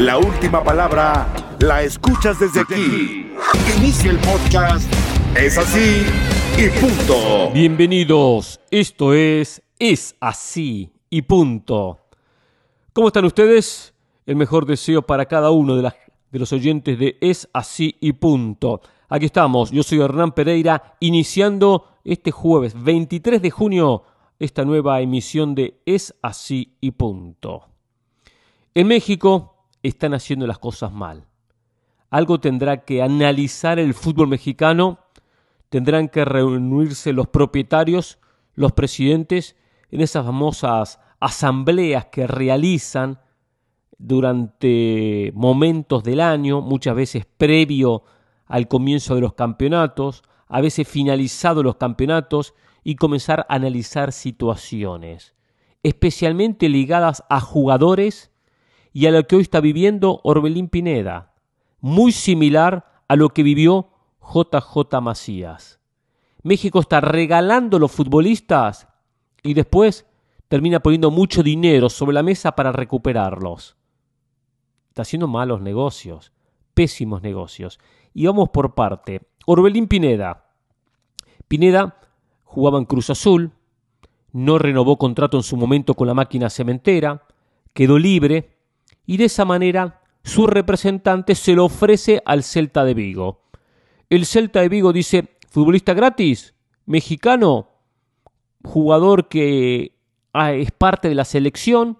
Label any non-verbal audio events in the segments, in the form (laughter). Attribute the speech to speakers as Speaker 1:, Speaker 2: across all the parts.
Speaker 1: La última palabra la escuchas desde aquí. Inicia el podcast. Es así y punto.
Speaker 2: Bienvenidos. Esto es Es así y punto. ¿Cómo están ustedes? El mejor deseo para cada uno de, de los oyentes de Es así y punto. Aquí estamos, yo soy Hernán Pereira, iniciando este jueves 23 de junio esta nueva emisión de Es así y punto. En México están haciendo las cosas mal. Algo tendrá que analizar el fútbol mexicano, tendrán que reunirse los propietarios, los presidentes, en esas famosas asambleas que realizan durante momentos del año, muchas veces previo al comienzo de los campeonatos, a veces finalizados los campeonatos, y comenzar a analizar situaciones, especialmente ligadas a jugadores y a lo que hoy está viviendo Orbelín Pineda, muy similar a lo que vivió JJ Macías. México está regalando los futbolistas y después termina poniendo mucho dinero sobre la mesa para recuperarlos. Está haciendo malos negocios, pésimos negocios. Y vamos por parte. Orbelín Pineda. Pineda jugaba en Cruz Azul, no renovó contrato en su momento con la máquina cementera, quedó libre y de esa manera su representante se lo ofrece al Celta de Vigo. El Celta de Vigo dice, futbolista gratis, mexicano, jugador que ah, es parte de la selección,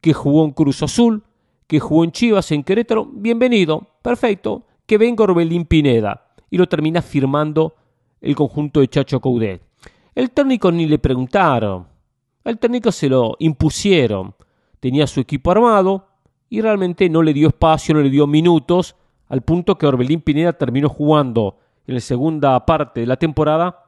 Speaker 2: que jugó en Cruz Azul, que jugó en Chivas, en Querétaro, bienvenido, perfecto, que venga Orbelín Pineda. Y lo termina firmando el conjunto de Chacho Coudet. El técnico ni le preguntaron. El técnico se lo impusieron. Tenía su equipo armado y realmente no le dio espacio, no le dio minutos, al punto que Orbelín Pineda terminó jugando en la segunda parte de la temporada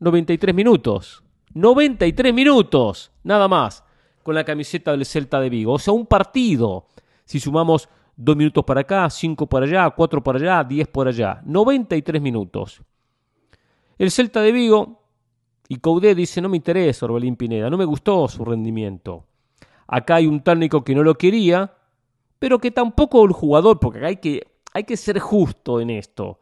Speaker 2: 93 minutos. 93 minutos, nada más, con la camiseta del Celta de Vigo. O sea, un partido. Si sumamos dos minutos para acá, cinco para allá, cuatro para allá, diez por allá. 93 minutos. El Celta de Vigo y Coudet dice, no me interesa Orbelín Pineda, no me gustó su rendimiento. Acá hay un técnico que no lo quería, pero que tampoco el jugador, porque hay que, hay que ser justo en esto.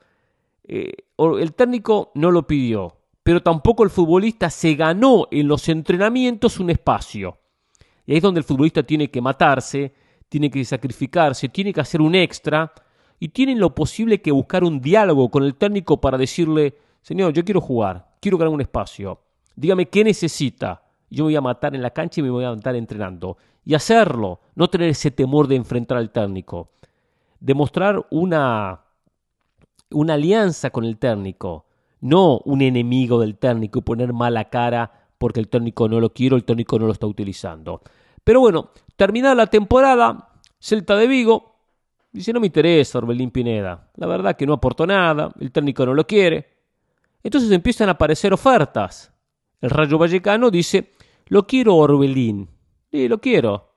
Speaker 2: Eh, el técnico no lo pidió, pero tampoco el futbolista se ganó en los entrenamientos un espacio. Y ahí es donde el futbolista tiene que matarse, tiene que sacrificarse, tiene que hacer un extra y tiene lo posible que buscar un diálogo con el técnico para decirle, Señor, yo quiero jugar, quiero ganar un espacio. Dígame qué necesita. Yo me voy a matar en la cancha y me voy a matar entrenando. Y hacerlo, no tener ese temor de enfrentar al técnico. Demostrar una, una alianza con el técnico, no un enemigo del técnico y poner mala cara porque el técnico no lo quiere el técnico no lo está utilizando. Pero bueno, terminada la temporada, Celta de Vigo dice no me interesa Orbelín Pineda. La verdad que no aportó nada, el técnico no lo quiere. Entonces empiezan a aparecer ofertas. El Rayo Vallecano dice, lo quiero Orbelín. Sí, lo quiero.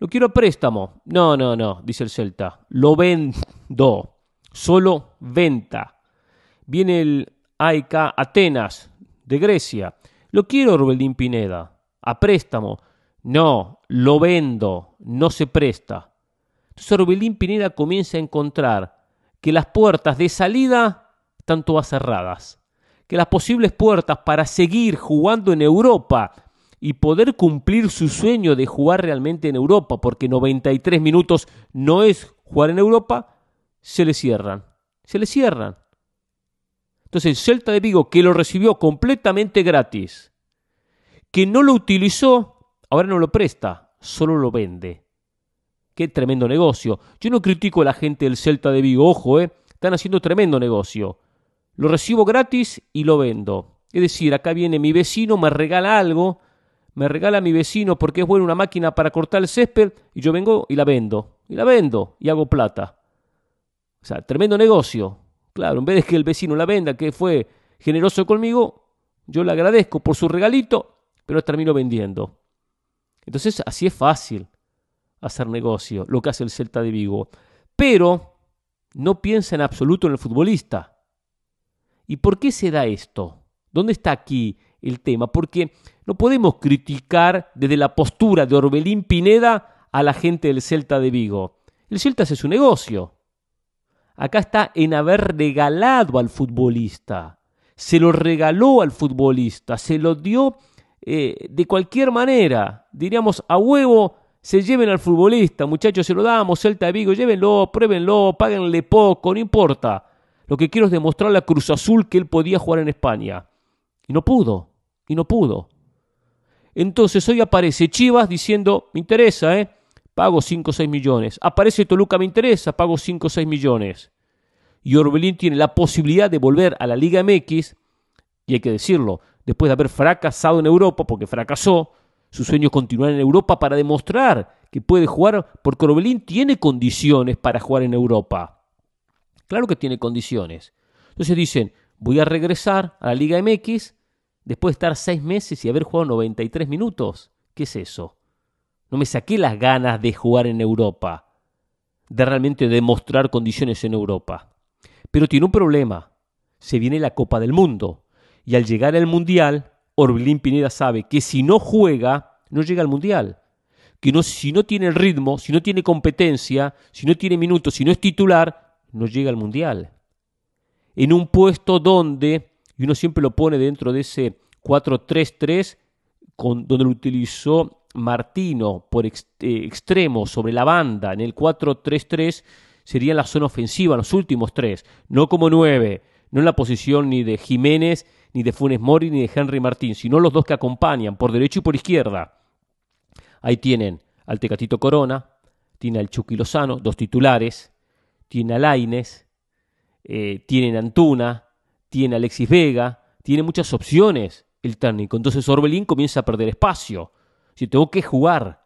Speaker 2: Lo quiero a préstamo. No, no, no, dice el Celta. Lo vendo. Solo venta. Viene el AEK Atenas de Grecia. Lo quiero Orbelín Pineda. A préstamo. No, lo vendo. No se presta. Entonces Orbelín Pineda comienza a encontrar que las puertas de salida están todas cerradas que las posibles puertas para seguir jugando en Europa y poder cumplir su sueño de jugar realmente en Europa, porque 93 minutos no es jugar en Europa, se le cierran. Se le cierran. Entonces el Celta de Vigo, que lo recibió completamente gratis, que no lo utilizó, ahora no lo presta, solo lo vende. Qué tremendo negocio. Yo no critico a la gente del Celta de Vigo, ojo, eh, están haciendo tremendo negocio. Lo recibo gratis y lo vendo. Es decir, acá viene mi vecino, me regala algo, me regala mi vecino porque es buena una máquina para cortar el césped y yo vengo y la vendo. Y la vendo y hago plata. O sea, tremendo negocio. Claro, en vez de que el vecino la venda, que fue generoso conmigo, yo le agradezco por su regalito, pero termino vendiendo. Entonces, así es fácil hacer negocio, lo que hace el Celta de Vigo. Pero no piensa en absoluto en el futbolista. ¿Y por qué se da esto? ¿Dónde está aquí el tema? Porque no podemos criticar desde la postura de Orbelín Pineda a la gente del Celta de Vigo. El Celta hace su negocio. Acá está en haber regalado al futbolista. Se lo regaló al futbolista, se lo dio eh, de cualquier manera. Diríamos, a huevo se lleven al futbolista, muchachos, se lo damos, Celta de Vigo, llévenlo, pruébenlo, páguenle poco, no importa. Lo que quiero es demostrarle a Cruz Azul que él podía jugar en España. Y no pudo, y no pudo. Entonces hoy aparece Chivas diciendo, me interesa, ¿eh? Pago 5 o 6 millones. Aparece Toluca, me interesa, pago 5 o 6 millones. Y Orbelín tiene la posibilidad de volver a la Liga MX, y hay que decirlo, después de haber fracasado en Europa, porque fracasó, su sueño es continuar en Europa para demostrar que puede jugar, porque Orbelín tiene condiciones para jugar en Europa. Claro que tiene condiciones. Entonces dicen, voy a regresar a la Liga MX después de estar seis meses y haber jugado 93 minutos. ¿Qué es eso? No me saqué las ganas de jugar en Europa, de realmente demostrar condiciones en Europa. Pero tiene un problema. Se viene la Copa del Mundo. Y al llegar al Mundial, Orbelín Pineda sabe que si no juega, no llega al Mundial. Que no, si no tiene el ritmo, si no tiene competencia, si no tiene minutos, si no es titular, no llega al Mundial. En un puesto donde, y uno siempre lo pone dentro de ese 4-3-3, donde lo utilizó Martino por eh, extremo sobre la banda, en el 4-3-3, sería la zona ofensiva, los últimos tres, no como nueve, no en la posición ni de Jiménez, ni de Funes Mori, ni de Henry Martín, sino los dos que acompañan, por derecho y por izquierda. Ahí tienen al Tecatito Corona, tiene al Chucky Lozano, dos titulares, tiene a Laines, eh, tiene a Antuna, tiene Alexis Vega, tiene muchas opciones el técnico. Entonces Orbelín comienza a perder espacio. Si tengo que jugar,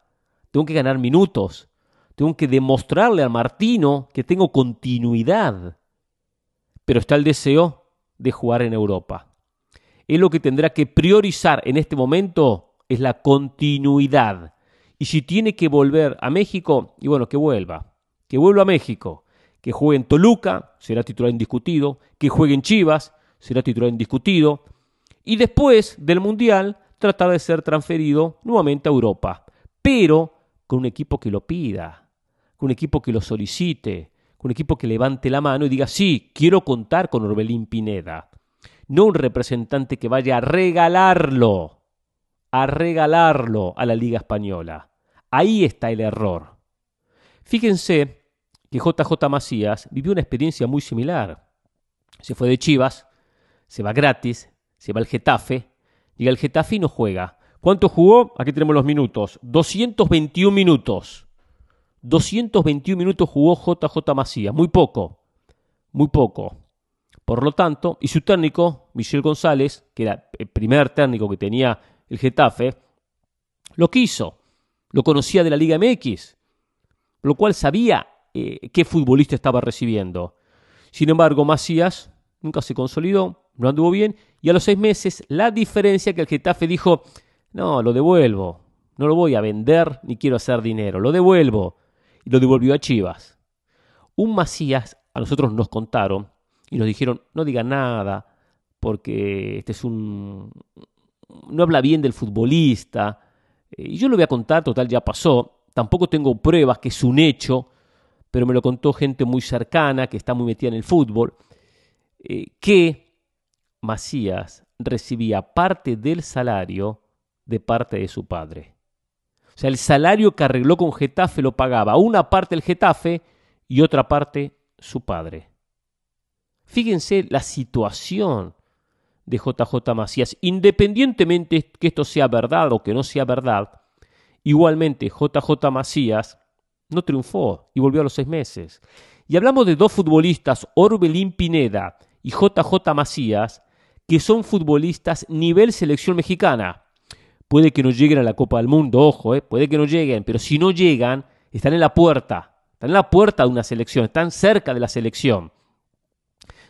Speaker 2: tengo que ganar minutos, tengo que demostrarle a Martino que tengo continuidad. Pero está el deseo de jugar en Europa. Él lo que tendrá que priorizar en este momento es la continuidad. Y si tiene que volver a México, y bueno, que vuelva. Que vuelva a México. Que juegue en Toluca, será titular indiscutido. Que juegue en Chivas, será titular indiscutido. Y después del Mundial, tratar de ser transferido nuevamente a Europa. Pero con un equipo que lo pida con un equipo que lo solicite, con un equipo que levante la mano y diga, sí, quiero contar con Orbelín Pineda. No un representante que vaya a regalarlo, a regalarlo a la Liga Española. Ahí está el error. Fíjense que JJ Macías vivió una experiencia muy similar. Se fue de Chivas, se va gratis, se va al Getafe, llega al Getafe y no juega. ¿Cuánto jugó? Aquí tenemos los minutos. 221 minutos. 221 minutos jugó JJ Macías, muy poco, muy poco. Por lo tanto, y su técnico, Michel González, que era el primer técnico que tenía el Getafe, lo quiso, lo conocía de la Liga MX, lo cual sabía eh, qué futbolista estaba recibiendo. Sin embargo, Macías nunca se consolidó, no anduvo bien, y a los seis meses la diferencia que el Getafe dijo, no, lo devuelvo, no lo voy a vender ni quiero hacer dinero, lo devuelvo y lo devolvió a Chivas. Un Macías a nosotros nos contaron y nos dijeron, no diga nada, porque este es un... no habla bien del futbolista. Eh, y yo lo voy a contar, total ya pasó. Tampoco tengo pruebas que es un hecho, pero me lo contó gente muy cercana, que está muy metida en el fútbol, eh, que Macías recibía parte del salario de parte de su padre. O sea, el salario que arregló con Getafe lo pagaba una parte el Getafe y otra parte su padre. Fíjense la situación de JJ Macías, independientemente que esto sea verdad o que no sea verdad, igualmente JJ Macías no triunfó y volvió a los seis meses. Y hablamos de dos futbolistas, Orbelín Pineda y JJ Macías, que son futbolistas nivel selección mexicana. Puede que no lleguen a la Copa del Mundo, ojo, eh, puede que no lleguen, pero si no llegan, están en la puerta, están en la puerta de una selección, están cerca de la selección.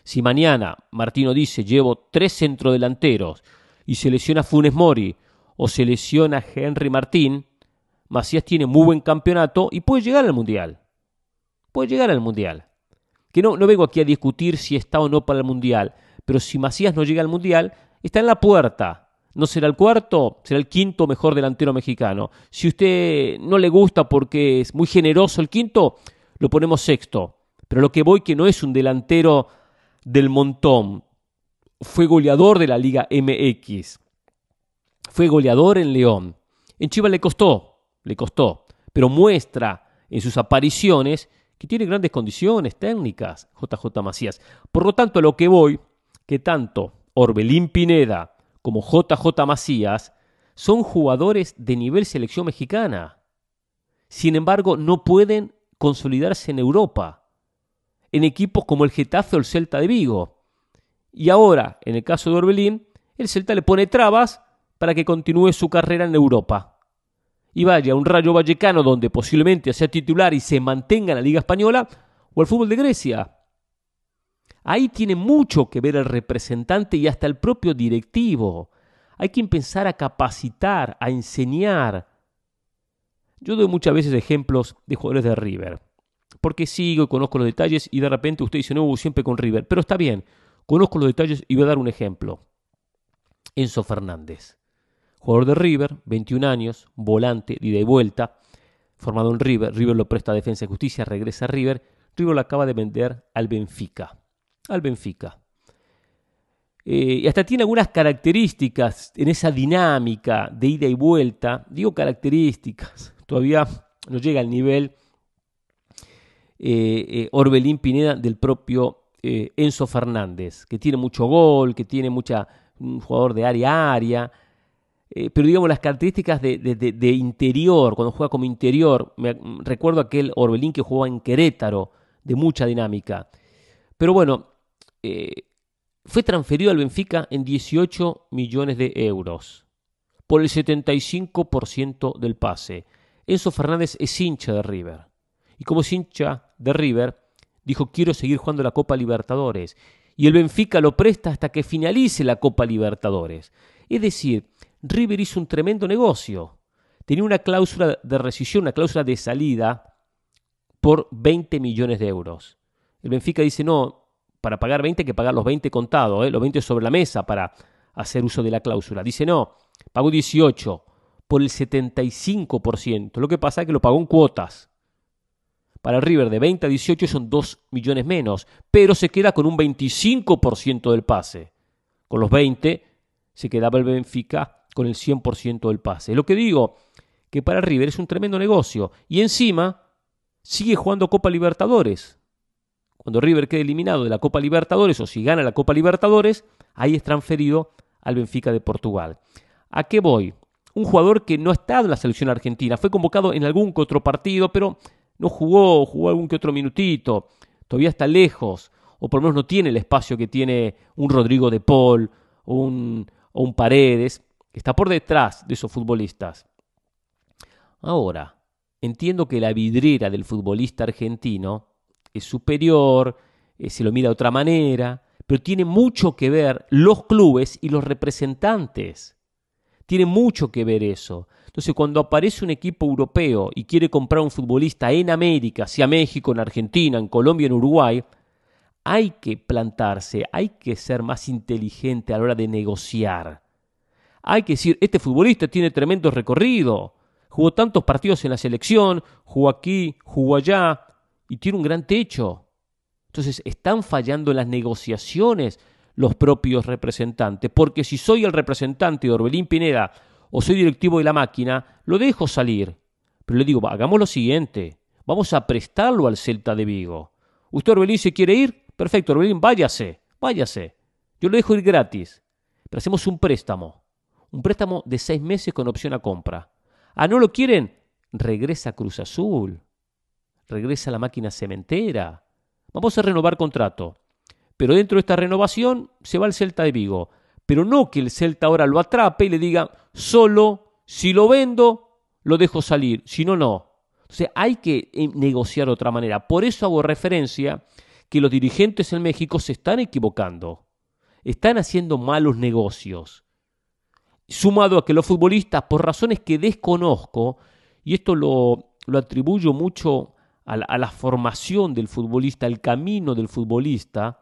Speaker 2: Si mañana Martino dice llevo tres centrodelanteros y se lesiona Funes Mori o se lesiona Henry Martín, Macías tiene muy buen campeonato y puede llegar al Mundial. Puede llegar al Mundial. Que no, no vengo aquí a discutir si está o no para el Mundial, pero si Macías no llega al Mundial, está en la puerta no será el cuarto, será el quinto mejor delantero mexicano. Si usted no le gusta porque es muy generoso el quinto, lo ponemos sexto. Pero lo que voy que no es un delantero del montón. Fue goleador de la Liga MX. Fue goleador en León. En Chivas le costó, le costó, pero muestra en sus apariciones que tiene grandes condiciones técnicas, JJ Macías. Por lo tanto, a lo que voy, que tanto Orbelín Pineda como JJ Macías son jugadores de nivel selección mexicana. Sin embargo, no pueden consolidarse en Europa, en equipos como el Getafe o el Celta de Vigo. Y ahora, en el caso de Orbelín, el Celta le pone trabas para que continúe su carrera en Europa. Y vaya un Rayo Vallecano donde posiblemente sea titular y se mantenga en la Liga Española, o el fútbol de Grecia. Ahí tiene mucho que ver el representante y hasta el propio directivo. Hay que empezar a capacitar, a enseñar. Yo doy muchas veces ejemplos de jugadores de River, porque sigo y conozco los detalles y de repente usted dice, no, siempre con River, pero está bien, conozco los detalles y voy a dar un ejemplo. Enzo Fernández, jugador de River, 21 años, volante, ida y vuelta, formado en River, River lo presta a Defensa y Justicia, regresa a River, River lo acaba de vender al Benfica, al Benfica. Eh, y hasta tiene algunas características en esa dinámica de ida y vuelta, digo características, todavía no llega al nivel eh, eh, Orbelín Pineda del propio Enzo Fernández, que tiene mucho gol, que tiene mucha, un jugador de área a área, pero digamos las características de, interior, cuando juega como interior, me, recuerdo aquel Orbelín que jugaba en Querétaro, de mucha dinámica. Pero bueno, fue transferido al Benfica en 18 millones de euros, por el 75% del pase. Enzo Fernández es hincha de River. Y como es hincha de River, dijo quiero seguir jugando la Copa Libertadores. Y el Benfica lo presta hasta que finalice la Copa Libertadores. Es decir, River hizo un tremendo negocio. Tenía una cláusula de rescisión, una cláusula de salida por 20 millones de euros. El Benfica dice, no, para pagar 20 hay que pagar los 20 contados, ¿eh? los 20 sobre la mesa para hacer uso de la cláusula. Dice, no, pagó 18 por el 75%. Lo que pasa es que lo pagó en cuotas. Para River de 20 a 18 son 2 millones menos, pero se queda con un 25% del pase. Con los 20 se quedaba el Benfica con el 100% del pase. Lo que digo, que para River es un tremendo negocio. Y encima sigue jugando Copa Libertadores cuando River quede eliminado de la Copa Libertadores o si gana la Copa Libertadores, ahí es transferido al Benfica de Portugal. ¿A qué voy? Un jugador que no estado en la selección argentina, fue convocado en algún que otro partido, pero no jugó, jugó algún que otro minutito, todavía está lejos, o por lo menos no tiene el espacio que tiene un Rodrigo de Paul o un, o un Paredes, que está por detrás de esos futbolistas. Ahora, entiendo que la vidriera del futbolista argentino superior, eh, se lo mira de otra manera, pero tiene mucho que ver los clubes y los representantes. Tiene mucho que ver eso. Entonces, cuando aparece un equipo europeo y quiere comprar un futbolista en América, sea México, en Argentina, en Colombia, en Uruguay, hay que plantarse, hay que ser más inteligente a la hora de negociar. Hay que decir, este futbolista tiene tremendo recorrido, jugó tantos partidos en la selección, jugó aquí, jugó allá, y tiene un gran techo. Entonces están fallando las negociaciones los propios representantes, porque si soy el representante de Orbelín Pineda o soy directivo de la máquina, lo dejo salir. Pero le digo, hagamos lo siguiente, vamos a prestarlo al Celta de Vigo. ¿Usted Orbelín se quiere ir? Perfecto, Orbelín, váyase, váyase. Yo lo dejo ir gratis. Pero hacemos un préstamo. Un préstamo de seis meses con opción a compra. Ah, ¿no lo quieren? Regresa Cruz Azul regresa la máquina cementera. Vamos a renovar contrato. Pero dentro de esta renovación se va el Celta de Vigo. Pero no que el Celta ahora lo atrape y le diga, solo si lo vendo, lo dejo salir, si no, no. Entonces hay que eh, negociar de otra manera. Por eso hago referencia que los dirigentes en México se están equivocando. Están haciendo malos negocios. Sumado a que los futbolistas, por razones que desconozco, y esto lo, lo atribuyo mucho a la, formación del futbolista, al camino del futbolista,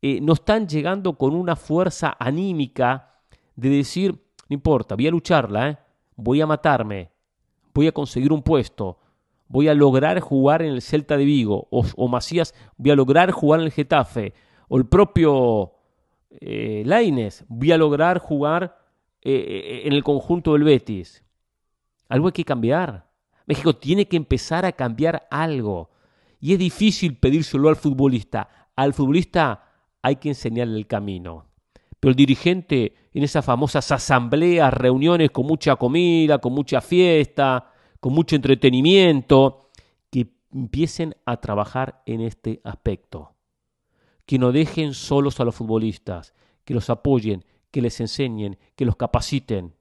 Speaker 2: eh, no están llegando con una fuerza anímica de decir, no importa, voy a lucharla, ¿eh? voy a matarme, voy a conseguir un puesto, voy a lograr jugar en el Celta de Vigo, o, Macías, voy a lograr jugar en el Getafe, o el propio eh, Laines, voy a lograr jugar eh, eh, en el conjunto del Betis. Algo hay que cambiar. México tiene que empezar a cambiar algo. Y es difícil pedírselo al futbolista. Al futbolista hay que enseñarle el camino. Pero el dirigente en esas famosas asambleas, reuniones con mucha comida, con mucha fiesta, con mucho entretenimiento, que empiecen a trabajar en este aspecto. Que no dejen solos a los futbolistas, que los apoyen, que les enseñen, que los capaciten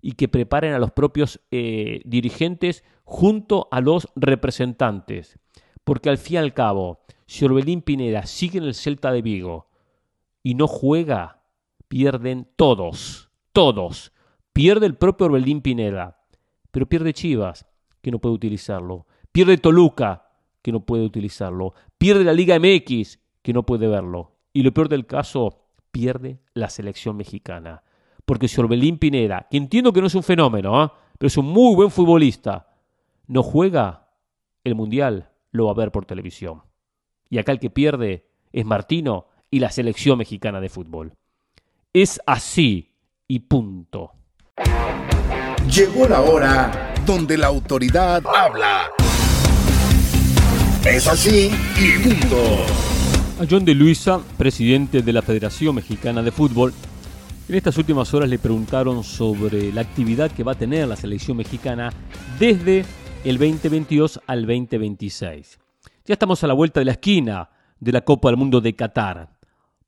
Speaker 2: y que preparen a los propios eh, dirigentes junto a los representantes. Porque al fin y al cabo, si Orbelín Pineda sigue en el Celta de Vigo y no juega, pierden todos, todos. Pierde el propio Orbelín Pineda, pero pierde Chivas, que no puede utilizarlo. Pierde Toluca, que no puede utilizarlo. Pierde la Liga MX, que no puede verlo. Y lo peor del caso, pierde la selección mexicana. Porque si Orbelín Pineda, que entiendo que no es un fenómeno, ¿ah? pero es un muy buen futbolista, no juega, el Mundial lo va a ver por televisión. Y acá el que pierde es Martino y la selección mexicana de fútbol. Es así y punto.
Speaker 1: Llegó la hora donde la autoridad habla. Es así y punto.
Speaker 2: A John de Luisa, presidente de la Federación Mexicana de Fútbol, en estas últimas horas le preguntaron sobre la actividad que va a tener la selección mexicana desde el 2022 al 2026. Ya estamos a la vuelta de la esquina de la Copa del Mundo de Qatar.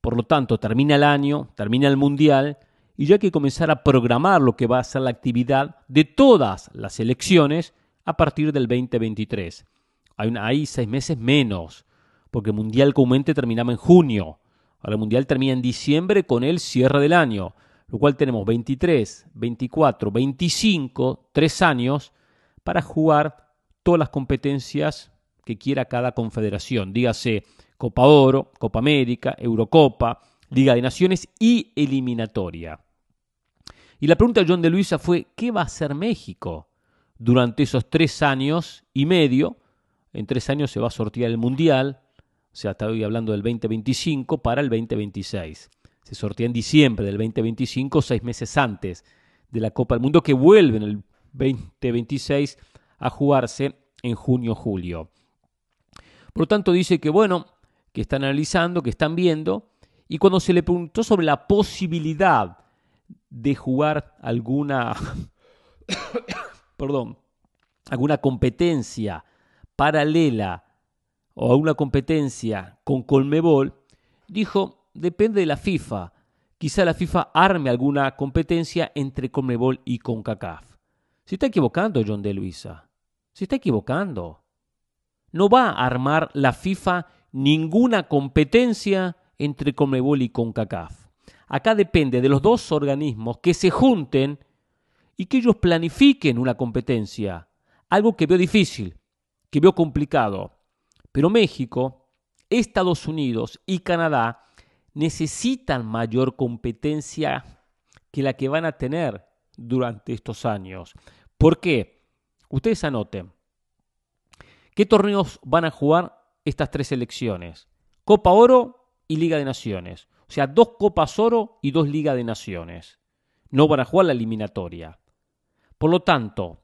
Speaker 2: Por lo tanto, termina el año, termina el Mundial y ya hay que comenzar a programar lo que va a ser la actividad de todas las selecciones a partir del 2023. Hay, hay seis meses menos porque el Mundial comúnmente terminaba en junio. Ahora el Mundial termina en diciembre con el cierre del año, lo cual tenemos 23, 24, 25, tres años para jugar todas las competencias que quiera cada confederación. Dígase Copa Oro, Copa América, Eurocopa, Liga de Naciones y eliminatoria. Y la pregunta de John de Luisa fue, ¿qué va a hacer México durante esos tres años y medio? En tres años se va a sortear el Mundial, o sea, estoy hablando del 2025 para el 2026. Se sortea en diciembre del 2025, seis meses antes de la Copa del Mundo, que vuelve en el 2026 a jugarse en junio-julio. Por lo tanto, dice que, bueno, que están analizando, que están viendo, y cuando se le preguntó sobre la posibilidad de jugar alguna, (coughs) perdón, alguna competencia paralela o a una competencia con Colmebol, dijo, depende de la FIFA. Quizá la FIFA arme alguna competencia entre Colmebol y CONCACAF. Se está equivocando John de Luisa. Se está equivocando. No va a armar la FIFA ninguna competencia entre Colmebol y CONCACAF. Acá depende de los dos organismos que se junten y que ellos planifiquen una competencia. Algo que veo difícil, que veo complicado. Pero México, Estados Unidos y Canadá necesitan mayor competencia que la que van a tener durante estos años. ¿Por qué? Ustedes anoten. ¿Qué torneos van a jugar estas tres selecciones? Copa Oro y Liga de Naciones. O sea, dos Copas Oro y dos Liga de Naciones. No van a jugar la eliminatoria. Por lo tanto,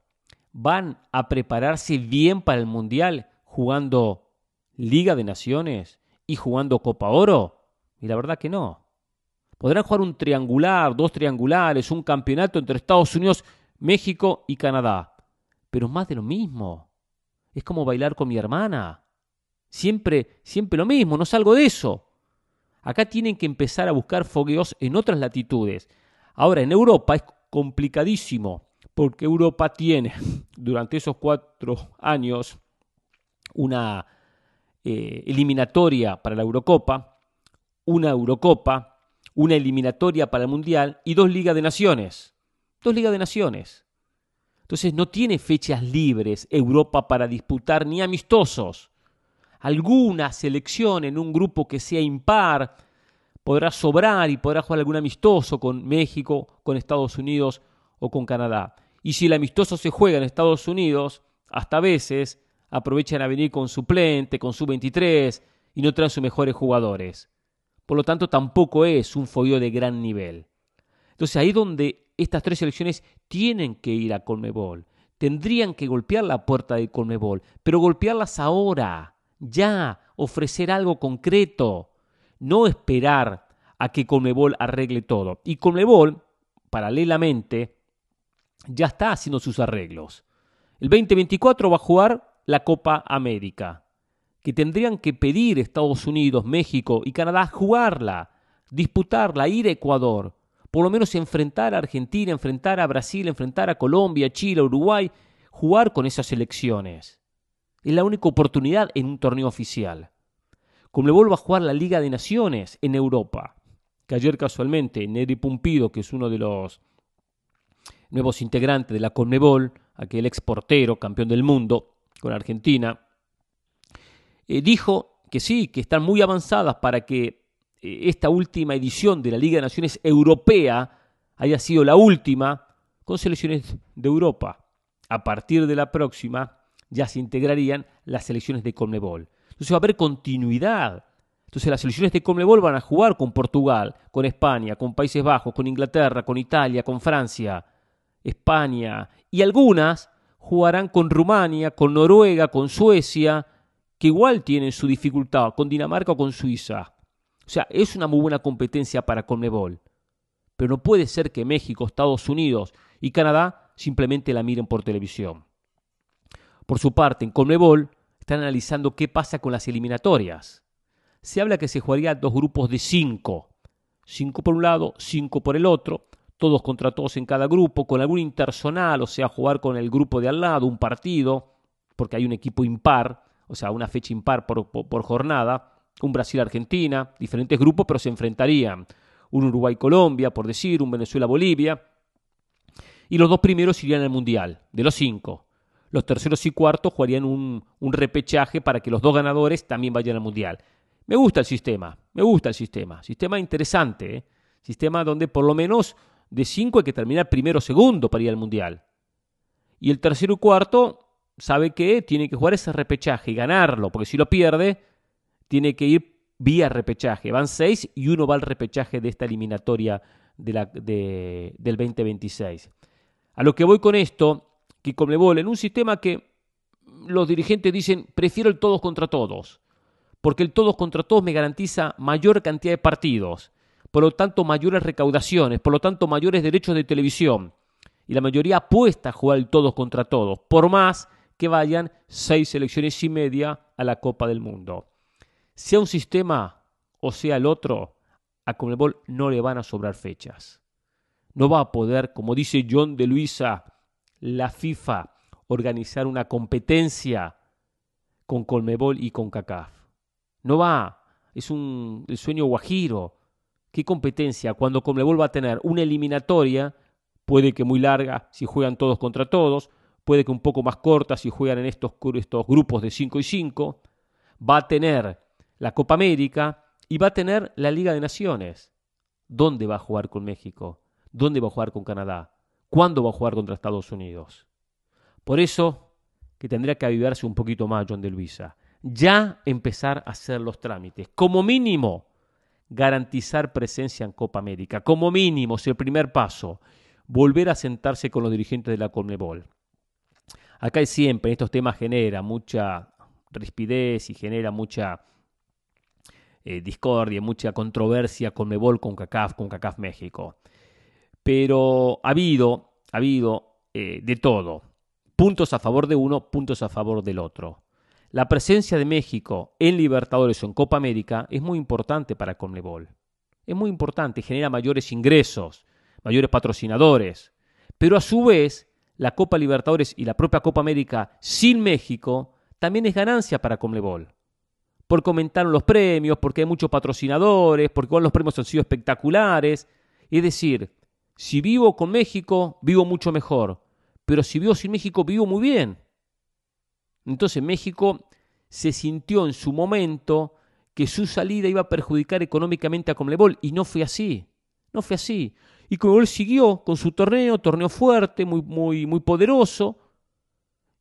Speaker 2: ¿van a prepararse bien para el Mundial jugando Liga de Naciones y jugando Copa Oro? Y la verdad que no. Podrán jugar un triangular, dos triangulares, un campeonato entre Estados Unidos, México y Canadá. Pero más de lo mismo. Es como bailar con mi hermana. Siempre, siempre lo mismo, no salgo de eso. Acá tienen que empezar a buscar fogueos en otras latitudes. Ahora, en Europa es complicadísimo, porque Europa tiene (laughs) durante esos cuatro años una eh, eliminatoria para la Eurocopa, una Eurocopa, una eliminatoria para el Mundial y dos Ligas de Naciones. Dos Ligas de Naciones. Entonces no tiene fechas libres Europa para disputar ni amistosos. Alguna selección en un grupo que sea impar podrá sobrar y podrá jugar algún amistoso con México, con Estados Unidos o con Canadá. Y si el amistoso se juega en Estados Unidos, hasta a veces aprovechan a venir con suplente, con su 23 y no traen sus mejores jugadores. Por lo tanto, tampoco es un fogueo de gran nivel. Entonces, ahí donde estas tres selecciones tienen que ir a Colmebol. Tendrían que golpear la puerta de Colmebol, pero golpearlas ahora, ya, ofrecer algo concreto, no esperar a que Colmebol arregle todo. Y Colmebol, paralelamente, ya está haciendo sus arreglos. El 2024 va a jugar la Copa América, que tendrían que pedir Estados Unidos, México y Canadá jugarla, disputarla, ir a Ecuador, por lo menos enfrentar a Argentina, enfrentar a Brasil, enfrentar a Colombia, Chile, Uruguay, jugar con esas elecciones. Es la única oportunidad en un torneo oficial. Le vuelvo a jugar la Liga de Naciones en Europa, que ayer casualmente Neri Pumpido, que es uno de los nuevos integrantes de la Conmebol, aquel exportero, campeón del mundo con Argentina, eh, dijo que sí, que están muy avanzadas para que eh, esta última edición de la Liga de Naciones Europea haya sido la última con selecciones de Europa. A partir de la próxima ya se integrarían las selecciones de Conmebol. Entonces va a haber continuidad. Entonces las selecciones de Conmebol van a jugar con Portugal, con España, con Países Bajos, con Inglaterra, con Italia, con Francia. España y algunas jugarán con Rumania, con Noruega, con Suecia, que igual tienen su dificultad, con Dinamarca o con Suiza. O sea, es una muy buena competencia para Conmebol. Pero no puede ser que México, Estados Unidos y Canadá simplemente la miren por televisión. Por su parte, en Conmebol están analizando qué pasa con las eliminatorias. Se habla que se jugaría dos grupos de cinco. Cinco por un lado, cinco por el otro, todos contra todos en cada grupo, con algún intersonal, o sea, jugar con el grupo de al lado, un partido, porque hay un equipo impar, o sea, una fecha impar por, jornada, un Brasil-Argentina, diferentes grupos, pero se enfrentarían. Un Uruguay-Colombia, por decir, un Venezuela-Bolivia. Y los dos primeros irían al Mundial, de los cinco. Los terceros y cuartos jugarían un, un repechaje para que los dos ganadores también vayan al Mundial. Me gusta el sistema, me gusta el sistema. Sistema interesante, ¿eh? sistema donde por lo menos de cinco hay que terminar primero o segundo para ir al Mundial. Y el tercero y cuarto sabe que tiene que jugar ese repechaje y ganarlo, porque si lo pierde, tiene que ir vía repechaje. Van seis y uno va al repechaje de esta eliminatoria del 2026. A lo que voy con esto, que Conmebol, en un sistema que los dirigentes dicen, prefiero el todos contra todos, porque el todos contra todos me garantiza mayor cantidad de partidos por lo tanto mayores recaudaciones, por lo tanto mayores derechos de televisión. Y la mayoría apuesta a jugar el todos contra todos, por más que vayan seis selecciones y media a la Copa del Mundo. Sea un sistema o sea el otro, a Conmebol no le van a sobrar fechas. No va a poder, como dice John de Luisa, la FIFA organizar una competencia con Colmebol y con CACAF. No va, es un el sueño guajiro. ¿Qué competencia? Cuando Conmebol va a tener una eliminatoria, puede que muy larga si juegan todos contra todos, puede que un poco más corta si juegan en estos, estos grupos de 5 y 5, va a tener la Copa América y va a tener la Liga de Naciones. ¿Dónde va a jugar con México? ¿Dónde va a jugar con Canadá? ¿Cuándo va a jugar contra Estados Unidos? Por eso que tendría que avivarse un poquito más John de Luisa. Ya empezar a hacer los trámites. Como mínimo, garantizar presencia en Copa América. Como mínimo, es el primer paso, volver a sentarse con los dirigentes de la Conmebol. Acá siempre, estos temas genera mucha rispidez y genera mucha eh, discordia, mucha controversia Conmebol con CACAF, con CACAF México. Pero ha habido, ha habido eh, de todo. Puntos a favor de uno, puntos a favor del otro. La presencia de México en Libertadores o en Copa América es muy importante para Conmebol. Es muy importante, genera mayores ingresos, mayores patrocinadores. Pero a su vez, la Copa Libertadores y la propia Copa América sin México también es ganancia para Conmebol. Porque aumentaron los premios, porque hay muchos patrocinadores, porque los premios han sido espectaculares. Es decir, si vivo con México, vivo mucho mejor. Pero si vivo sin México, vivo muy bien. Entonces México se sintió en su momento que su salida iba a perjudicar económicamente a Conmebol y no fue así. No fue así. Y Conmebol siguió con su torneo, torneo fuerte, muy, muy, muy poderoso.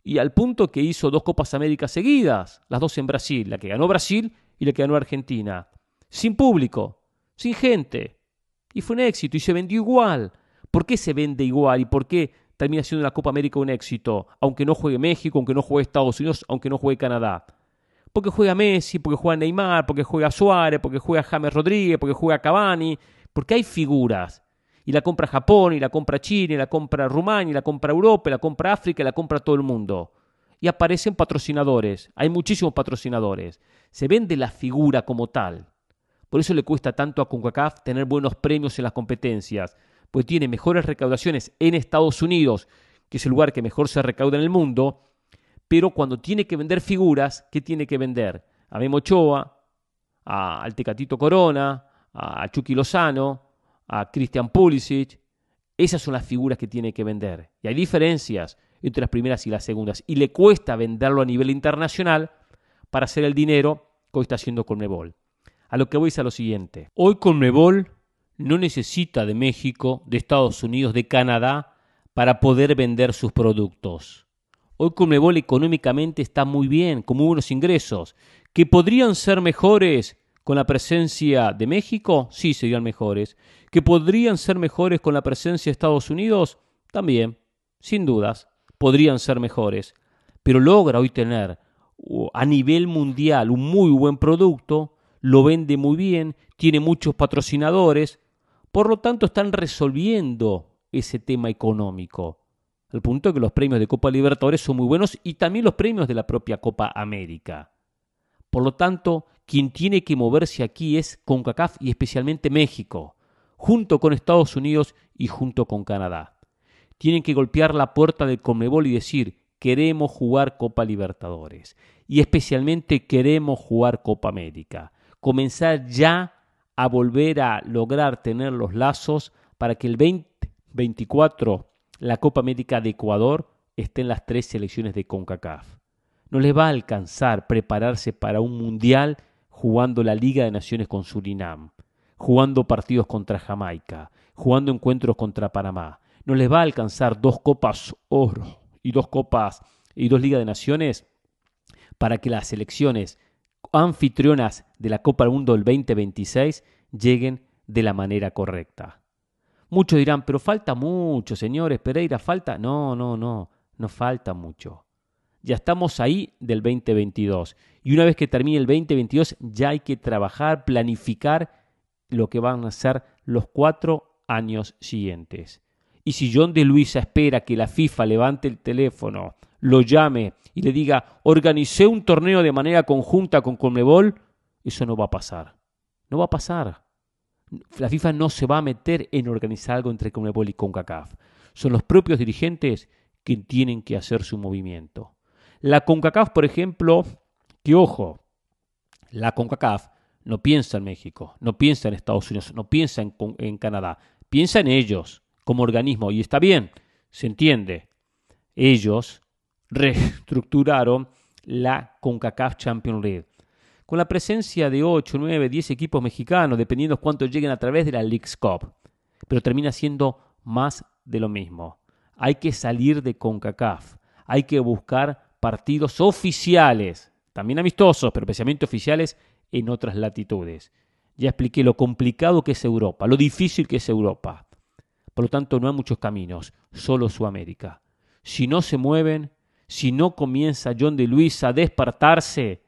Speaker 2: y al punto que hizo dos Copas Américas seguidas, las dos en Brasil, la que ganó Brasil y la que ganó Argentina, sin público, sin gente. Y fue un éxito y se vendió igual. ¿Por qué se vende igual y por qué termina siendo la Copa América un éxito, aunque no juegue México, aunque no juegue Estados Unidos, aunque no juegue Canadá? Porque juega Messi, porque juega Neymar, porque juega Suárez, porque juega James Rodríguez, porque juega Cavani, porque hay figuras. Y la compra Japón, y la compra China, y la compra Rumania, y la compra Europa, y la compra África, y la compra todo el mundo. Y aparecen patrocinadores, hay muchísimos patrocinadores. Se vende la figura como tal. Por eso le cuesta tanto a CONCACAF tener buenos premios en las competencias, pues tiene mejores recaudaciones en Estados Unidos, que es el lugar que mejor se recauda en el mundo, pero cuando tiene que vender figuras, ¿qué tiene que vender? A Memo Ochoa, a, al Tecatito Corona, a Chucky Lozano, a Christian Pulisic. Esas son las figuras que tiene que vender. Y hay diferencias entre las primeras y las segundas. Y le cuesta venderlo a nivel internacional para hacer el dinero que hoy está haciendo Conmebol. A lo que voy es a lo siguiente. Hoy Conmebol no necesita de México, de Estados Unidos, de Canadá para poder vender sus productos. Hoy Conmebol económicamente está muy bien, con muy buenos ingresos, que podrían ser mejores con la presencia de México, sí serían mejores. Que podrían ser mejores con la presencia de Estados Unidos, también, sin dudas, podrían ser mejores. Pero logra hoy tener a nivel mundial un muy buen producto, lo vende muy bien, tiene muchos patrocinadores, por lo tanto están resolviendo ese tema económico. Al punto de que los premios de Copa Libertadores son muy buenos y también los premios de la propia Copa América. Por lo tanto, quien tiene que moverse aquí es CONCACAF y especialmente México, junto con Estados Unidos y junto con Canadá. Tienen que golpear la puerta del Conmebol y decir, queremos jugar Copa Libertadores y especialmente queremos jugar Copa América. Comenzar ya a volver a lograr tener los lazos para que el 2024 la Copa América de Ecuador esté en las tres selecciones de CONCACAF. No les va a alcanzar prepararse para un mundial jugando la Liga de Naciones con Surinam, jugando partidos contra Jamaica, jugando encuentros contra Panamá. No les va a alcanzar dos copas oro y dos copas y dos Ligas de Naciones para que las selecciones anfitrionas de la Copa del Mundo del 2026 lleguen de la manera correcta. Muchos dirán, pero falta mucho, señores, Pereira, falta. No, no, no, no falta mucho. Ya estamos ahí del 2022. Y una vez que termine el 2022, ya hay que trabajar, planificar lo que van a ser los cuatro años siguientes. Y si John de Luisa espera que la FIFA levante el teléfono, lo llame y le diga, organicé un torneo de manera conjunta con Conmebol, eso no va a pasar. No va a pasar. La FIFA no se va a meter en organizar algo entre Conmebol y CONCACAF. Son los propios dirigentes que tienen que hacer su movimiento. La CONCACAF, por ejemplo, que ojo, la CONCACAF no piensa en México, no piensa en Estados Unidos, no piensa en, en Canadá, piensa en ellos como organismo y está bien, se entiende. Ellos reestructuraron la CONCACAF Champions League con la presencia de 8, 9, 10 equipos mexicanos, dependiendo cuántos lleguen a través de la League's Cup. Pero termina siendo más de lo mismo. Hay que salir de CONCACAF. Hay que buscar partidos oficiales, también amistosos, pero especialmente oficiales en otras latitudes. Ya expliqué lo complicado que es Europa, lo difícil que es Europa. Por lo tanto, no hay muchos caminos, solo Sudamérica. Si no se mueven, si no comienza John de Luis a despertarse,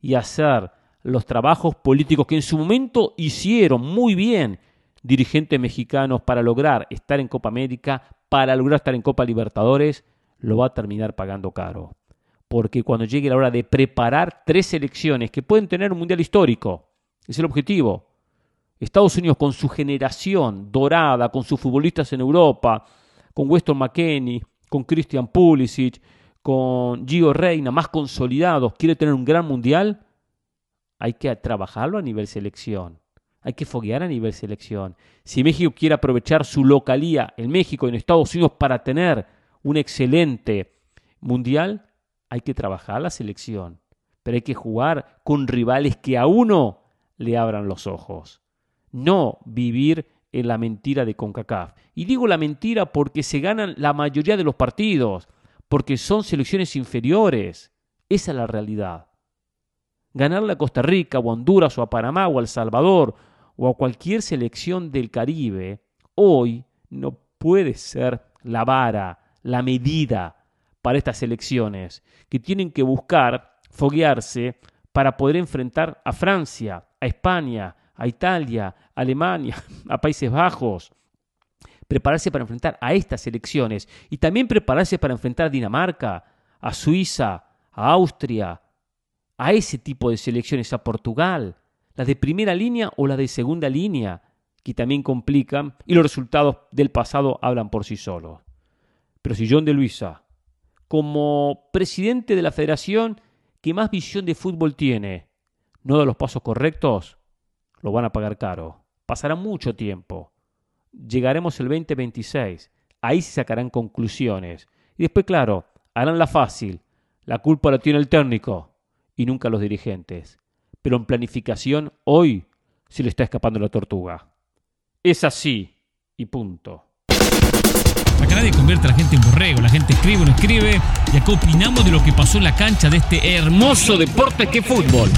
Speaker 2: y hacer los trabajos políticos que en su momento hicieron muy bien dirigentes mexicanos para lograr estar en Copa América, para lograr estar en Copa Libertadores, lo va a terminar pagando caro. Porque cuando llegue la hora de preparar tres selecciones que pueden tener un mundial histórico, es el objetivo. Estados Unidos con su generación dorada, con sus futbolistas en Europa, con Weston McKenney, con Christian Pulisic, con Gio Reina, más consolidados, quiere tener un gran mundial, hay que trabajarlo a nivel selección. Hay que foguear a nivel selección. Si México quiere aprovechar su localía en México y en Estados Unidos para tener un excelente mundial, hay que trabajar la selección. Pero hay que jugar con rivales que a uno le abran los ojos. No vivir en la mentira de CONCACAF. Y digo la mentira porque se ganan la mayoría de los partidos porque son selecciones inferiores. Esa es la realidad. Ganarle a Costa Rica o a Honduras o a Panamá o a El Salvador o a cualquier selección del Caribe hoy no puede ser la vara, la medida para estas elecciones, que tienen que buscar foguearse para poder enfrentar a Francia, a España, a Italia, a Alemania, (laughs) a Países Bajos. Prepararse para enfrentar a estas elecciones y también prepararse para enfrentar a Dinamarca, a Suiza, a Austria, a ese tipo de selecciones, a Portugal, las de primera línea o las de segunda línea, que también complican y los resultados del pasado hablan por sí solos. Pero si John de Luisa, como presidente de la federación que más visión de fútbol tiene, no da los pasos correctos, lo van a pagar caro. Pasará mucho tiempo. Llegaremos el 2026. Ahí se sacarán conclusiones. Y después, claro, harán la fácil. La culpa la tiene el técnico y nunca los dirigentes. Pero en planificación, hoy se le está escapando la tortuga. Es así y punto.
Speaker 3: Acá nadie convierte a la gente en borrego, la gente escribe o no escribe y acá opinamos de lo que pasó en la cancha de este hermoso deporte que es fútbol.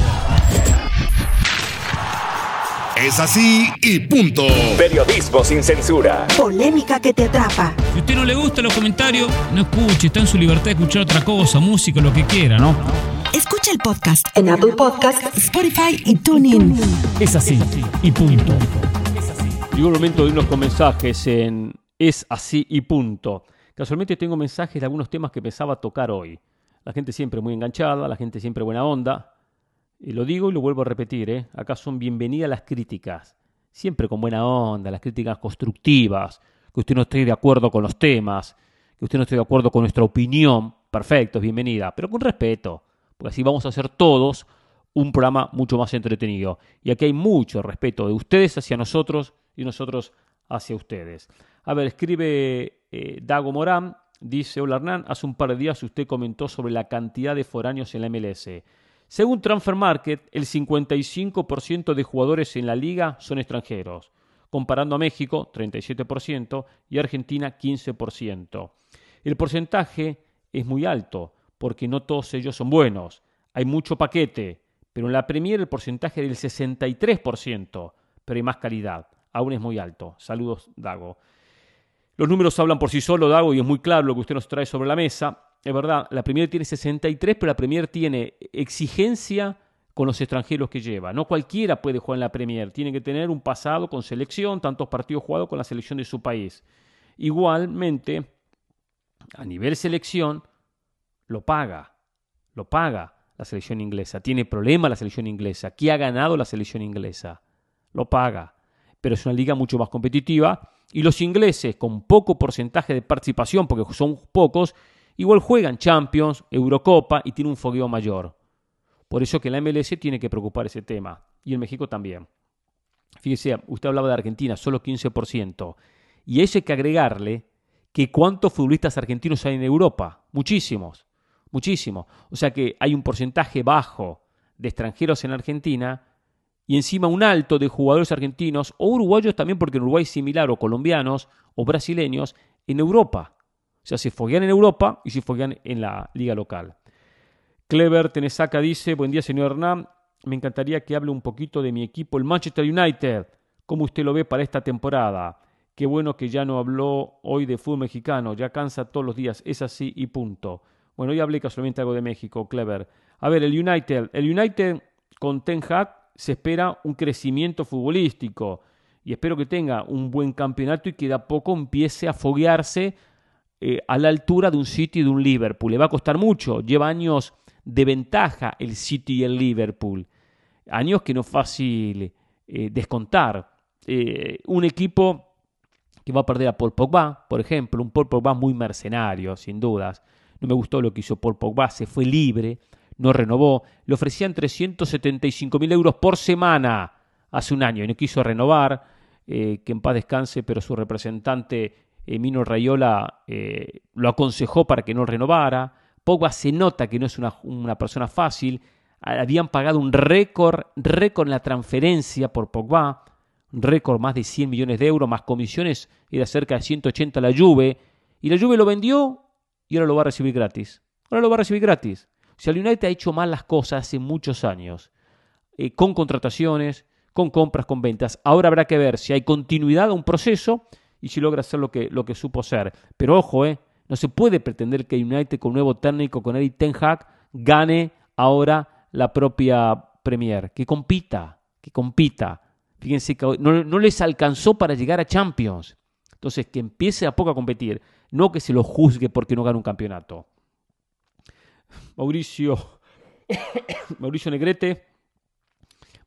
Speaker 1: Es así y punto.
Speaker 4: Periodismo sin censura.
Speaker 5: Polémica que te atrapa.
Speaker 3: Si a usted no le gustan los comentarios, no escuche, está en su libertad de escuchar otra cosa, música, lo que quiera, ¿no?
Speaker 5: Escucha el podcast en Apple Podcast, Spotify y TuneIn.
Speaker 3: Es así y punto.
Speaker 2: Llegó el momento de con mensajes en Es así y punto. Casualmente tengo mensajes de algunos temas que pensaba tocar hoy. La gente siempre muy enganchada, la gente siempre buena onda. Y lo digo y lo vuelvo a repetir, ¿eh? acá son bienvenidas las críticas, siempre con buena onda, las críticas constructivas, que usted no esté de acuerdo con los temas, que usted no esté de acuerdo con nuestra opinión, perfecto, es bienvenida, pero con respeto, porque así vamos a hacer todos un programa mucho más entretenido. Y aquí hay mucho respeto de ustedes hacia nosotros y nosotros hacia ustedes. A ver, escribe eh, Dago Morán, dice, hola Hernán, hace un par de días usted comentó sobre la cantidad de foráneos en la MLS. Según Transfer Market, el 55% de jugadores en la liga son extranjeros, comparando a México, 37%, y Argentina, 15%. El porcentaje es muy alto, porque no todos ellos son buenos. Hay mucho paquete, pero en la Premier el porcentaje es del 63%, pero hay más calidad. Aún es muy alto. Saludos, Dago. Los números hablan por sí solos, Dago, y es muy claro lo que usted nos trae sobre la mesa es verdad, la Premier tiene 63, pero la Premier tiene exigencia con los extranjeros que lleva. No cualquiera puede jugar en la Premier, tiene que tener un pasado con selección, tantos partidos jugados con la selección de su país. Igualmente, a nivel selección, lo paga, lo paga la selección inglesa. Tiene problema la selección inglesa. ¿Qué ha ganado la selección inglesa? Lo paga. Pero es una liga mucho más competitiva y los ingleses, con poco porcentaje de participación, porque son pocos, Igual juegan Champions, Eurocopa y tiene un fogueo mayor. Por eso que la MLS tiene que preocupar ese tema. Y en México también. Fíjese, usted hablaba de Argentina, solo 15%. Y eso hay que agregarle que cuántos futbolistas argentinos hay en Europa. Muchísimos, muchísimos. O sea que hay un porcentaje bajo de extranjeros en Argentina y encima un alto de jugadores argentinos o uruguayos también, porque en Uruguay es similar, o colombianos o brasileños en Europa. O sea, se foguean en Europa y se foguean en la liga local. Clever Tenesaca dice, buen día señor Hernán, me encantaría que hable un poquito de mi equipo, el Manchester United, cómo usted lo ve para esta temporada. Qué bueno que ya no habló hoy de fútbol mexicano, ya cansa todos los días, es así y punto. Bueno, hoy hablé casualmente algo de México, Clever. A ver, el United, el United con Ten Hag se espera un crecimiento futbolístico y espero que tenga un buen campeonato y que de a poco empiece a foguearse eh, a la altura de un City y de un Liverpool. Le va a costar mucho, lleva años de ventaja el City y el Liverpool. Años que no es fácil eh, descontar. Eh, un equipo que va a perder a Paul Pogba, por ejemplo, un Paul Pogba muy mercenario, sin dudas. No me gustó lo que hizo Paul Pogba, se fue libre, no renovó. Le ofrecían 375 mil euros por semana hace un año y no quiso renovar. que en paz descanse, pero su representante Mino Rayola eh, lo aconsejó para que no renovara. Pogba se nota que no es una, persona fácil. Habían pagado un récord, récord en la transferencia por Pogba, récord más de 100 millones de euros, más comisiones, era cerca de 180 la Juve. Y la Juve lo vendió y ahora lo va a recibir gratis. Ahora lo va a recibir gratis. Sea, el United ha hecho mal las cosas hace muchos años, eh, con contrataciones, con compras, con ventas. Ahora habrá que ver si hay continuidad a un proceso y si logra hacer lo que, supo ser. Pero ojo, eh, no se puede pretender que United con nuevo técnico, con Eric Ten Hag, gane ahora la propia Premier. Que compita, que compita. Fíjense que no, no les alcanzó para llegar a Champions. Entonces, que empiece a poco a competir, no que se lo juzgue porque no gana un campeonato. Mauricio, Mauricio Negrete,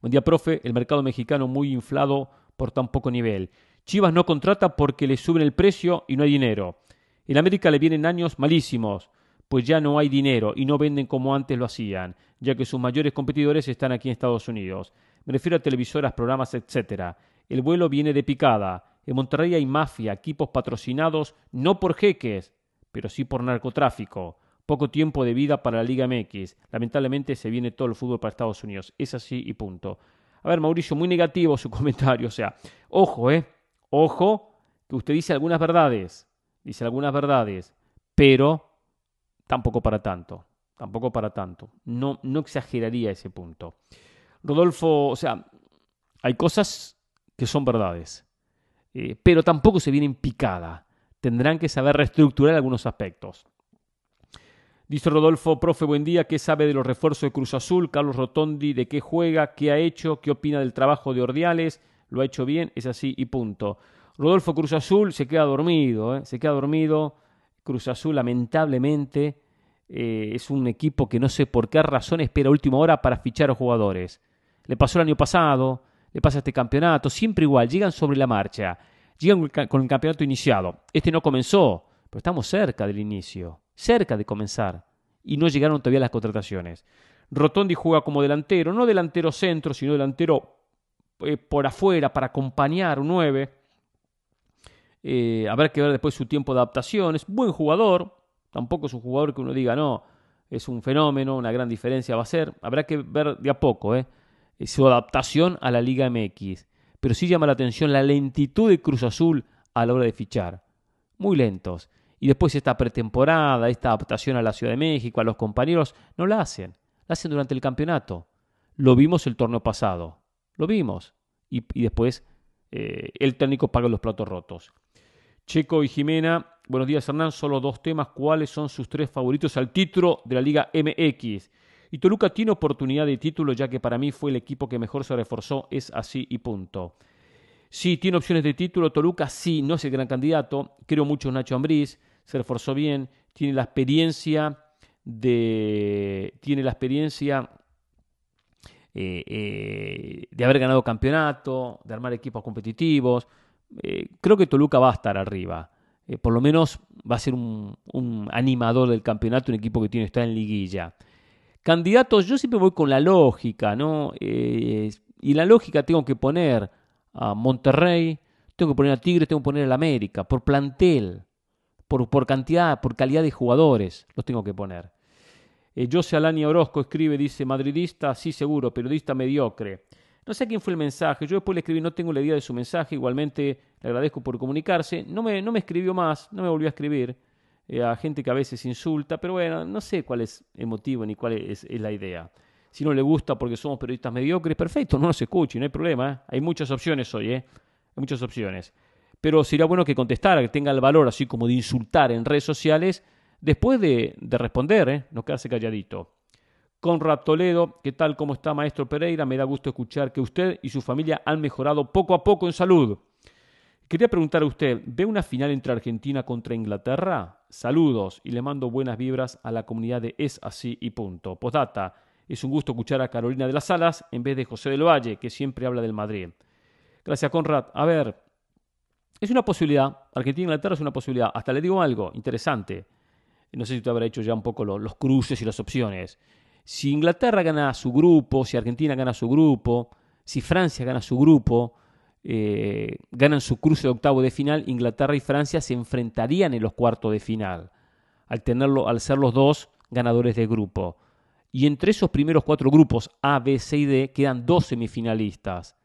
Speaker 2: buen día, profe. El mercado mexicano muy inflado por tan poco nivel. Chivas no contrata porque le suben el precio y no hay dinero. En América le vienen años malísimos, pues ya no hay dinero y no venden como antes lo hacían, ya que sus mayores competidores están aquí en Estados Unidos. Me refiero a televisoras, programas, etc. El vuelo viene de picada. En Monterrey hay mafia, equipos patrocinados no por jeques, pero sí por narcotráfico. Poco tiempo de vida para la Liga MX. Lamentablemente se viene todo el fútbol para Estados Unidos. Es así y punto. A ver, Mauricio, muy negativo su (laughs) comentario. O sea, ojo, ¿eh? Ojo, que usted dice algunas verdades. Dice algunas verdades, pero tampoco para tanto. Tampoco para tanto. No, no exageraría ese punto. Rodolfo, o sea, hay cosas que son verdades. Eh, pero tampoco se vienen picada. Tendrán que saber reestructurar algunos aspectos. Dice Rodolfo, profe, buen día. ¿Qué sabe de los refuerzos de Cruz Azul? Carlos Rotondi, ¿de qué juega? ¿Qué ha hecho? ¿Qué opina del trabajo de Ordiales? ¿Lo ha hecho bien? Es así y punto. Rodolfo Cruz Azul se queda dormido, ¿eh? se queda dormido. Cruz Azul, lamentablemente, eh, es un equipo que no sé por qué razón espera última hora para fichar a jugadores. Le pasó el año pasado, le pasa este campeonato, siempre igual, llegan sobre la marcha, llegan con el campeonato iniciado. Este no comenzó, pero estamos cerca del inicio, cerca de comenzar, y no llegaron todavía las contrataciones. Rotondi juega como delantero, no delantero centro, sino delantero eh, por afuera para acompañar un 9. Eh, habrá que ver después su tiempo de adaptación. Es buen jugador, tampoco es un jugador que uno diga, no, es un fenómeno, una gran diferencia va a ser. Habrá que ver de a poco, ¿eh? Eh, su adaptación a la Liga MX. Pero sí llama la atención la lentitud de Cruz Azul a la hora de fichar. Muy lentos. Y después esta pretemporada, esta adaptación a la Ciudad de México, a los compañeros, no la hacen. La hacen durante el campeonato. Lo vimos el torneo pasado. Lo vimos. Y, después eh, el técnico paga los platos rotos. Checo y Jimena, buenos días Hernán, solo dos temas. ¿Cuáles son sus tres favoritos al título de la Liga MX? Y Toluca tiene oportunidad de título ya que para mí fue el equipo que mejor se reforzó, es así y punto. Sí, tiene opciones de título, Toluca sí, no es el gran candidato, creo mucho en Nacho Ambriz, se reforzó bien, tiene la experiencia de tiene la experiencia eh, eh, de haber ganado campeonato, de armar equipos competitivos. Eh, creo que Toluca va a estar arriba. por lo menos va a ser un, animador del campeonato, un equipo que tiene está en liguilla. Candidatos, yo siempre voy con la lógica, ¿no? Y la lógica tengo que poner a Monterrey, tengo que poner a Tigres, tengo que poner a América, por plantel, por, por cantidad, por calidad de jugadores, los tengo que poner. Eh, José Alani Orozco escribe, dice, madridista, sí seguro, periodista mediocre. No sé quién fue el mensaje, yo después le escribí, no tengo la idea de su mensaje, igualmente le agradezco por comunicarse, no me, no me escribió más, no me volvió a escribir. Eh, a gente que a veces insulta, pero bueno, no sé cuál es el motivo ni cuál es, la idea. Si no le gusta porque somos periodistas mediocres, perfecto, no nos escuche, no hay problema. ¿eh? Hay muchas opciones hoy, ¿eh? Hay muchas opciones. Pero sería bueno que contestara, que tenga el valor así como de insultar en redes sociales, después de, responder, ¿eh? no quedarse calladito. Conrad Toledo, ¿qué tal? ¿Cómo está, maestro Pereira? Me da gusto escuchar que usted y su familia han mejorado poco a poco en salud. Quería preguntar a usted, ¿ve una final entre Argentina contra Inglaterra? Saludos y le mando buenas vibras a la comunidad de Es Así y Punto. Postdata, es un gusto escuchar a Carolina de las Salas en vez de José del Valle, que siempre habla del Madrid. Gracias, Conrad. A ver, es una posibilidad. Argentina-Inglaterra es una posibilidad. Hasta le digo algo interesante. No sé si usted habrá hecho ya un poco los cruces y las opciones. Si Inglaterra gana su grupo, si Argentina gana su grupo, si Francia gana su grupo, eh, ganan su cruce de octavo de final, Inglaterra y Francia se enfrentarían en los cuartos de final, al, tenerlo, al ser los dos ganadores de grupo. Y entre esos primeros cuatro grupos, A, B, C y D, quedan dos semifinalistas.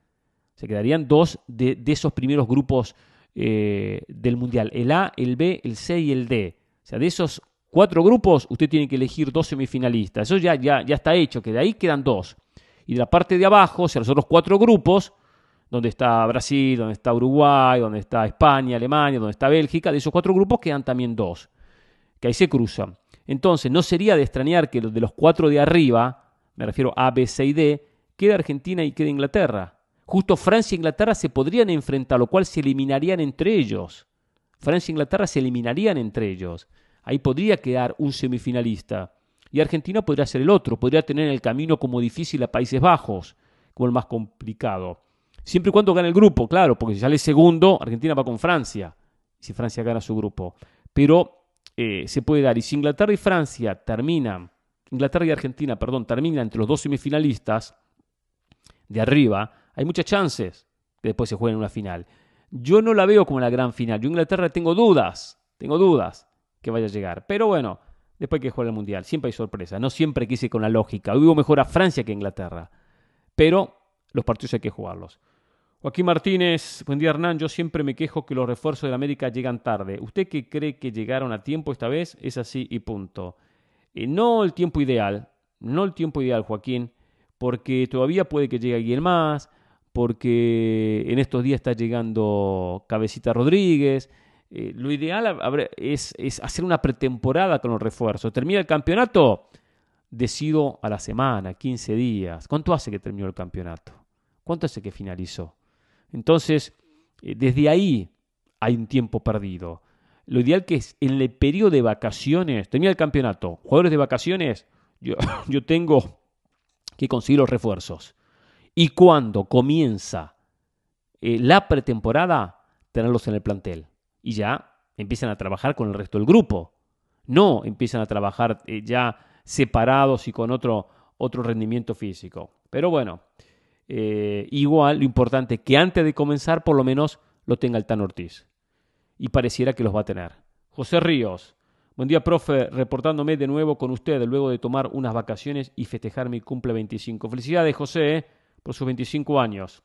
Speaker 2: Se quedarían dos de, esos primeros grupos eh, del Mundial. El A, el B, el C y el D. O sea, de esos cuatro grupos, usted tiene que elegir dos semifinalistas. Eso ya, ya, ya está hecho, que de ahí quedan dos. Y de la parte de abajo, o sea, los otros cuatro grupos, donde está Brasil, donde está Uruguay, donde está España, Alemania, donde está Bélgica, de esos cuatro grupos quedan también dos, que ahí se cruzan. Entonces, no sería de extrañar que de los cuatro de arriba, me refiero a B, C y D, quede Argentina y quede Inglaterra. Justo Francia e Inglaterra se podrían enfrentar, lo cual se eliminarían entre ellos. Francia e Inglaterra se eliminarían entre ellos. Ahí podría quedar un semifinalista. Y Argentina podría ser el otro, podría tener el camino como difícil a Países Bajos, como el más complicado. Siempre y cuando gane el grupo, claro, porque si sale segundo, Argentina va con Francia, si Francia gana su grupo. Pero eh, se puede dar. Y si Inglaterra y Francia terminan, Inglaterra y Argentina, perdón, terminan entre los dos semifinalistas de arriba, hay muchas chances que después se jueguen una final. Yo no la veo como la gran final. Yo Inglaterra tengo dudas, tengo dudas que vaya a llegar. Pero bueno, después hay que jugar el Mundial. Siempre hay sorpresa. No siempre quise con la lógica. Vivo mejor a Francia que a Inglaterra. Pero los partidos hay que jugarlos. Joaquín Martínez, buen día Hernán, yo siempre me quejo que los refuerzos de la América llegan tarde. ¿Usted qué cree que llegaron a tiempo esta vez? Es así y punto. Eh, no el tiempo ideal, no el tiempo ideal, Joaquín, porque todavía puede que llegue alguien más, porque en estos días está llegando Cabecita Rodríguez. Eh, lo ideal es, hacer una pretemporada con los refuerzos. Termina el campeonato, decido a la semana, 15 días. ¿Cuánto hace que terminó el campeonato? ¿Cuánto hace que finalizó? Entonces, eh, desde ahí hay un tiempo perdido. Lo ideal que es en el periodo de vacaciones, tenía el campeonato, jugadores de vacaciones, yo, (laughs) yo tengo que conseguir los refuerzos. Y cuando comienza eh, la pretemporada, tenerlos en el plantel. Y ya empiezan a trabajar con el resto del grupo. No empiezan a trabajar eh, ya separados y con otro, otro rendimiento físico. Pero bueno, eh, igual lo importante es que antes de comenzar por lo menos lo tenga el Tan Ortiz. Y pareciera que los va a tener. José Ríos. Buen día, profe. Reportándome de nuevo con ustedes luego de tomar unas vacaciones y festejar mi cumple 25. Felicidades, José, por sus 25 años.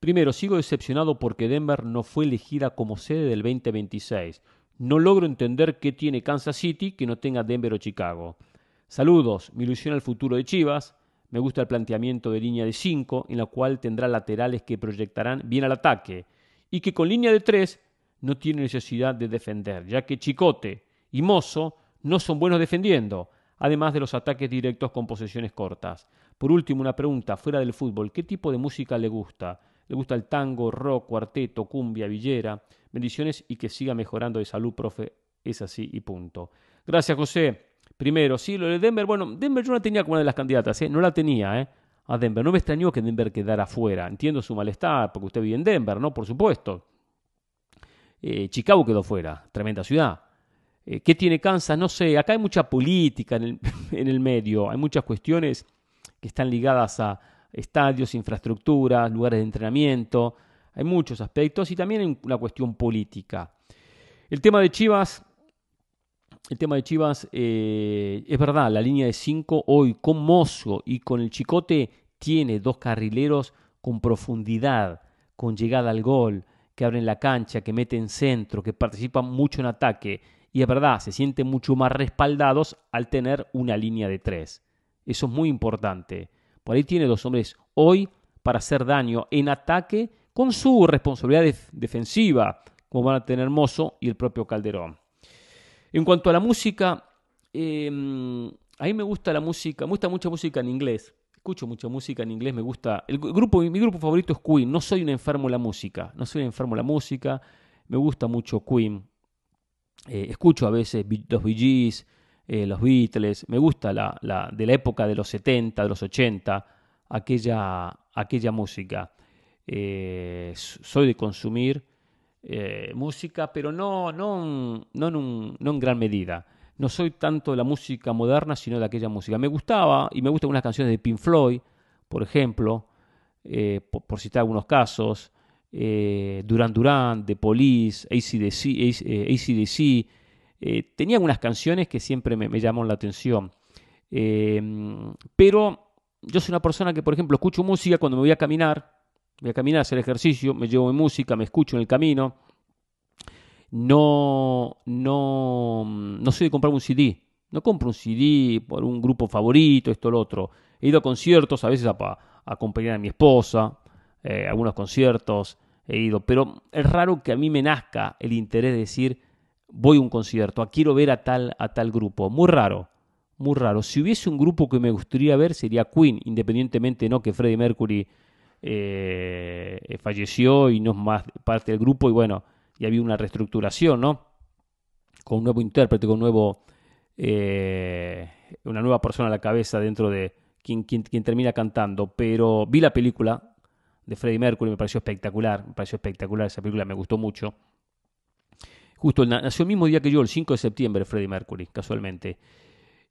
Speaker 2: Primero, sigo decepcionado porque Denver no fue elegida como sede del 2026. No logro entender qué tiene Kansas City que no tenga Denver o Chicago. Saludos, mi ilusión al futuro de Chivas. Me gusta el planteamiento de línea de 5, en la cual tendrá laterales que proyectarán bien al ataque, y que con línea de 3 no tiene necesidad de defender, ya que Chicote y Mozo no son buenos defendiendo, además de los ataques directos con posesiones cortas. Por último, una pregunta fuera del fútbol, ¿qué tipo de música le gusta? ¿Le gusta el tango, rock, cuarteto, cumbia, villera? Bendiciones y que siga mejorando de salud, profe. Es así y punto. Gracias, José. Primero, sí, lo de Denver, bueno, Denver yo no tenía como una de las candidatas, ¿eh? no la tenía, ¿eh? A Denver. No me extrañó que Denver quedara fuera. Entiendo su malestar, porque usted vive en Denver, ¿no? Por supuesto. Eh, Chicago quedó fuera, tremenda ciudad. Eh, ¿Qué tiene Kansas? No sé, acá hay mucha política en el (laughs) medio, hay muchas cuestiones que están ligadas a estadios, infraestructuras, lugares de entrenamiento, hay muchos aspectos y también una cuestión política. El tema de Chivas, el tema de Chivas, eh, es verdad, la línea de 5 hoy con Mozo y con el Chicote tiene dos carrileros con profundidad, con llegada al gol, que abren la cancha, que meten centro, que participan mucho en ataque. Y es verdad, se sienten mucho más respaldados al tener una línea de tres. Eso es muy importante. Por ahí tiene dos hombres hoy para hacer daño en ataque con su responsabilidad defensiva, como van a tener Mozo y el propio Calderón. En cuanto a la música, em, a mí me gusta la música, me gusta mucha música en inglés. Escucho mucha música en inglés, me gusta. El grupo, mi grupo favorito es Queen. No soy un enfermo de la música. No soy un enfermo de la música. Me gusta mucho Queen. Eh, escucho a veces los Bee Gees, eh, los Beatles. Me gusta la, de la época de los 70, de los 80, aquella, aquella música. Eh, soy de consumir eh, música, pero no, no, no, en gran medida. No soy tanto de la música moderna, sino de aquella música. Me gustaba, y me gustan unas canciones de Pink Floyd, por ejemplo, por, citar algunos casos, Duran Duran, The Police, ACDC, ACDC eh, tenían unas canciones que siempre me, me llamaron la atención. pero yo soy una persona que, por ejemplo, escucho música cuando me voy a caminar, voy a caminar, a hacer ejercicio, me llevo mi música, me escucho en el camino. no, no, no soy de comprar un CD. No compro un CD por un grupo favorito, esto, lo otro. He ido a conciertos, a veces a, a acompañar a mi esposa, eh, algunos conciertos he ido, pero es raro que a mí me nazca el interés de decir, voy a un concierto, quiero ver a tal, a tal grupo. Muy raro, muy raro. Si hubiese un grupo que me gustaría ver sería Queen, independientemente no que Freddie Mercury eh, falleció y no es más parte del grupo y bueno, y había una reestructuración, ¿no? Con un nuevo intérprete, con un nuevo, eh, una nueva persona a la cabeza dentro de quien, quien, termina cantando. Pero vi la película de Freddie Mercury, me pareció espectacular, me pareció espectacular, esa película me gustó mucho. Justo nació el mismo día que yo, el 5 de septiembre, Freddie Mercury, casualmente.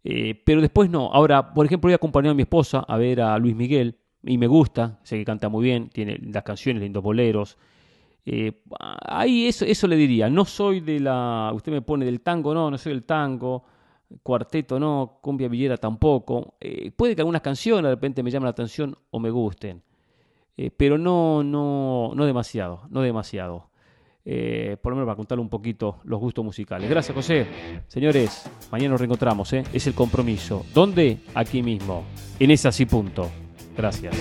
Speaker 2: Eh, pero después no. Ahora, por ejemplo, he acompañado a mi esposa a ver a Luis Miguel y me gusta, sé que canta muy bien, tiene las canciones, lindos boleros. Eh, ahí eso, eso le diría, no soy de la, usted me pone del tango, no, no soy del tango, cuarteto no, cumbia villera tampoco. Eh, puede que algunas canciones de repente me llamen la atención o me gusten, pero no, no, no demasiado, no demasiado. Eh, por lo menos para contarle un poquito los gustos musicales. Gracias, José. Señores, mañana nos reencontramos, ¿eh? es el compromiso. ¿Dónde? Aquí mismo, en esa sí punto. Gracias.